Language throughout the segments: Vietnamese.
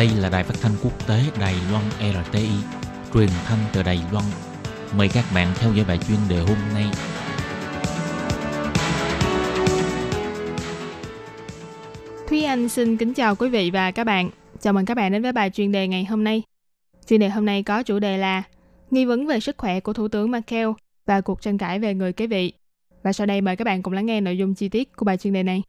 Đây là đài phát thanh quốc tế Đài Loan RTI, truyền thanh từ Đài Loan. Mời các bạn theo dõi bài chuyên đề hôm nay. Thúy Anh xin kính chào quý vị và các bạn. Chào mừng các bạn đến với bài chuyên đề ngày hôm nay. Chuyên đề hôm nay có chủ đề là nghi vấn về sức khỏe của Thủ tướng Merkel và cuộc tranh cãi về người kế vị. Và sau đây mời các bạn cùng lắng nghe nội dung chi tiết của bài chuyên đề này.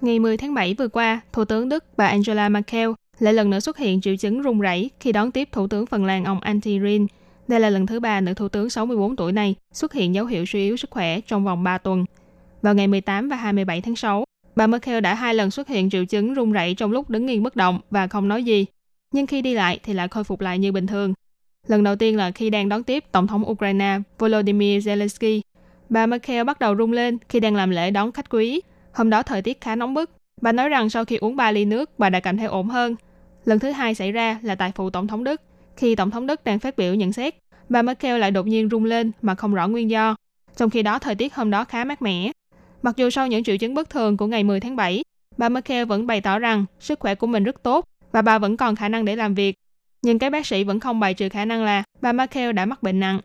Ngày 10 tháng 7 vừa qua, Thủ tướng Đức bà Angela Merkel lại lần nữa xuất hiện triệu chứng run rẩy khi đón tiếp Thủ tướng Phần Lan ông Antti Rin. Đây là lần thứ ba nữ Thủ tướng 64 tuổi này xuất hiện dấu hiệu suy yếu sức khỏe trong vòng 3 tuần. Vào ngày 18 và 27 tháng 6, bà Merkel đã hai lần xuất hiện triệu chứng run rẩy trong lúc đứng yên bất động và không nói gì. Nhưng khi đi lại thì lại khôi phục lại như bình thường. Lần đầu tiên là khi đang đón tiếp Tổng thống Ukraine Volodymyr Zelensky. Bà Merkel bắt đầu run lên khi đang làm lễ đón khách quý. Hôm đó thời tiết khá nóng bức. Bà nói rằng sau khi uống 3 ly nước, bà đã cảm thấy ổn hơn. Lần thứ hai xảy ra là tại phủ Tổng thống Đức. Khi Tổng thống Đức đang phát biểu nhận xét, bà Merkel lại đột nhiên run lên mà không rõ nguyên do. Trong khi đó thời tiết hôm đó khá mát mẻ. Mặc dù sau những triệu chứng bất thường của ngày 10 tháng 7, bà Merkel vẫn bày tỏ rằng sức khỏe của mình rất tốt và bà vẫn còn khả năng để làm việc. Nhưng các bác sĩ vẫn không bài trừ khả năng là bà Merkel đã mắc bệnh nặng.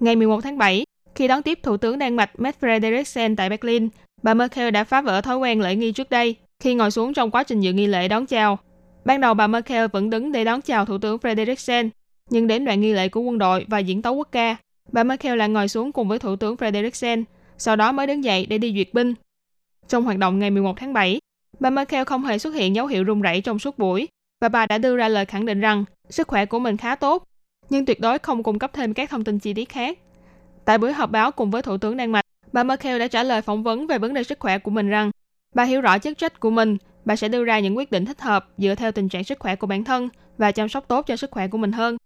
Ngày 11 tháng 7, khi đón tiếp Thủ tướng Đan Mạch Mette Frederiksen tại Berlin, bà Merkel đã phá vỡ thói quen lễ nghi trước đây khi ngồi xuống trong quá trình dự nghi lễ đón chào. Ban đầu bà Merkel vẫn đứng để đón chào Thủ tướng Frederiksen, nhưng đến đoạn nghi lễ của quân đội và diễn tấu quốc ca, bà Merkel lại ngồi xuống cùng với Thủ tướng Frederiksen, sau đó mới đứng dậy để đi duyệt binh. Trong hoạt động ngày 11 tháng 7, bà Merkel không hề xuất hiện dấu hiệu run rẩy trong suốt buổi và bà đã đưa ra lời khẳng định rằng sức khỏe của mình khá tốt, nhưng tuyệt đối không cung cấp thêm các thông tin chi tiết khác. Tại buổi họp báo cùng với Thủ tướng Đan Mạch, bà Merkel đã trả lời phỏng vấn về vấn đề sức khỏe của mình rằng bà hiểu rõ chức trách của mình, bà sẽ đưa ra những quyết định thích hợp dựa theo tình trạng sức khỏe của bản thân và chăm sóc tốt cho sức khỏe của mình hơn.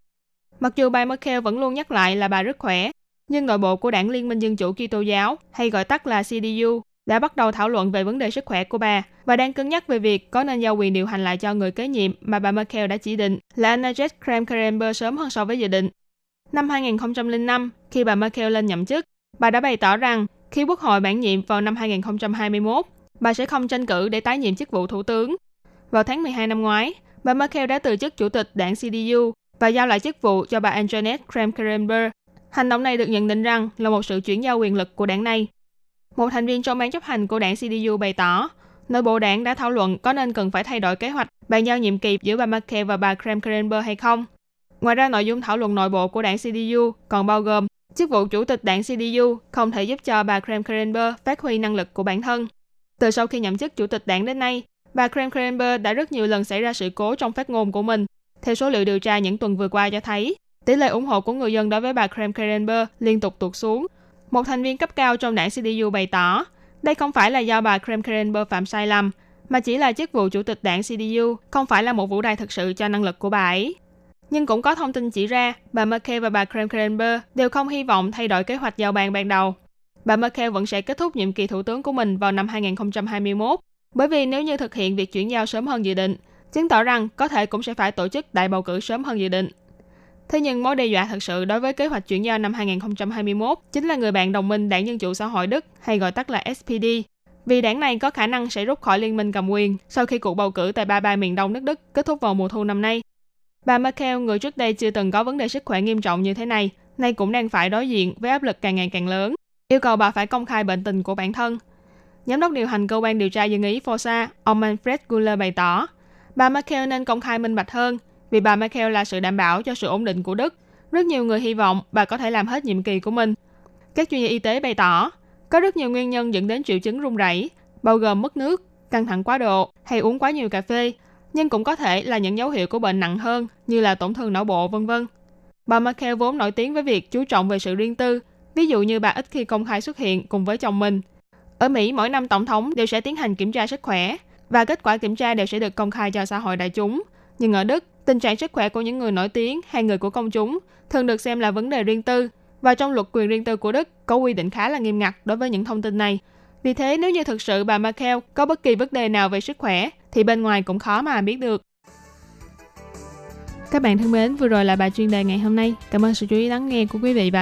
Mặc dù bà Merkel vẫn luôn nhắc lại là bà rất khỏe, nhưng nội bộ của đảng Liên minh Dân chủ Kitô giáo, hay gọi tắt là CDU, đã bắt đầu thảo luận về vấn đề sức khỏe của bà và đang cân nhắc về việc có nên giao quyền điều hành lại cho người kế nhiệm mà bà Merkel đã chỉ định là Annegret Kramp-Karrenbauer sớm hơn so với dự định. Năm 2005, khi bà Merkel lên nhậm chức, bà đã bày tỏ rằng khi Quốc hội bản nhiệm vào năm 2021, bà sẽ không tranh cử để tái nhiệm chức vụ thủ tướng. Vào tháng 12 năm ngoái, bà Merkel đã từ chức chủ tịch đảng CDU và giao lại chức vụ cho bà Antoinette Kramp-Karrenbauer. Hành động này được nhận định rằng là một sự chuyển giao quyền lực của đảng này. Một thành viên trong ban chấp hành của đảng CDU bày tỏ, nội bộ đảng đã thảo luận có nên cần phải thay đổi kế hoạch bàn giao nhiệm kỳ giữa bà Merkel và bà Kramp-Karrenbauer hay không. Ngoài ra, nội dung thảo luận nội bộ của đảng CDU còn bao gồm chức vụ chủ tịch đảng CDU không thể giúp cho bà Kramp-Karrenbauer phát huy năng lực của bản thân. Từ sau khi nhậm chức chủ tịch đảng đến nay, bà Kramp-Karrenbauer đã rất nhiều lần xảy ra sự cố trong phát ngôn của mình. Theo số liệu điều tra những tuần vừa qua cho thấy, tỷ lệ ủng hộ của người dân đối với bà Kramp-Karrenbauer liên tục tụt xuống. Một thành viên cấp cao trong đảng CDU bày tỏ, đây không phải là do bà Kramp-Karrenbauer phạm sai lầm, mà chỉ là chức vụ chủ tịch đảng CDU không phải là một vũ đài thực sự cho năng lực của bà ấy. Nhưng cũng có thông tin chỉ ra, bà Merkel và bà Kramp-Karrenbauer đều không hy vọng thay đổi kế hoạch giao bàn ban đầu. Bà Merkel vẫn sẽ kết thúc nhiệm kỳ thủ tướng của mình vào năm 2021, bởi vì nếu như thực hiện việc chuyển giao sớm hơn dự định, chứng tỏ rằng có thể cũng sẽ phải tổ chức đại bầu cử sớm hơn dự định. Thế nhưng mối đe dọa thật sự đối với kế hoạch chuyển giao năm 2021 chính là người bạn đồng minh Đảng Dân Chủ Xã hội Đức, hay gọi tắt là SPD, vì đảng này có khả năng sẽ rút khỏi liên minh cầm quyền sau khi cuộc bầu cử tại ba bang miền đông nước Đức kết thúc vào mùa thu năm nay. Bà Merkel, người trước đây chưa từng có vấn đề sức khỏe nghiêm trọng như thế này, nay cũng đang phải đối diện với áp lực càng ngày càng lớn, yêu cầu bà phải công khai bệnh tình của bản thân. Giám đốc điều hành cơ quan điều tra dân ý FOSA, ông Manfred Guller bày tỏ, bà Merkel nên công khai minh bạch hơn, vì bà Merkel là sự đảm bảo cho sự ổn định của Đức. Rất nhiều người hy vọng bà có thể làm hết nhiệm kỳ của mình. Các chuyên gia y tế bày tỏ, có rất nhiều nguyên nhân dẫn đến triệu chứng run rẩy, bao gồm mất nước, căng thẳng quá độ hay uống quá nhiều cà phê, nhưng cũng có thể là những dấu hiệu của bệnh nặng hơn như là tổn thương não bộ vân vân. Bà Merkel vốn nổi tiếng với việc chú trọng về sự riêng tư, ví dụ như bà ít khi công khai xuất hiện cùng với chồng mình. Ở Mỹ, mỗi năm tổng thống đều sẽ tiến hành kiểm tra sức khỏe và kết quả kiểm tra đều sẽ được công khai cho xã hội đại chúng. Nhưng ở Đức, tình trạng sức khỏe của những người nổi tiếng hay người của công chúng thường được xem là vấn đề riêng tư và trong luật quyền riêng tư của Đức có quy định khá là nghiêm ngặt đối với những thông tin này. Vì thế, nếu như thực sự bà Merkel có bất kỳ vấn đề nào về sức khỏe, thì bên ngoài cũng khó mà biết được. Các bạn thân mến, vừa rồi là bài chuyên đề ngày hôm nay. Cảm ơn sự chú ý lắng nghe của quý vị và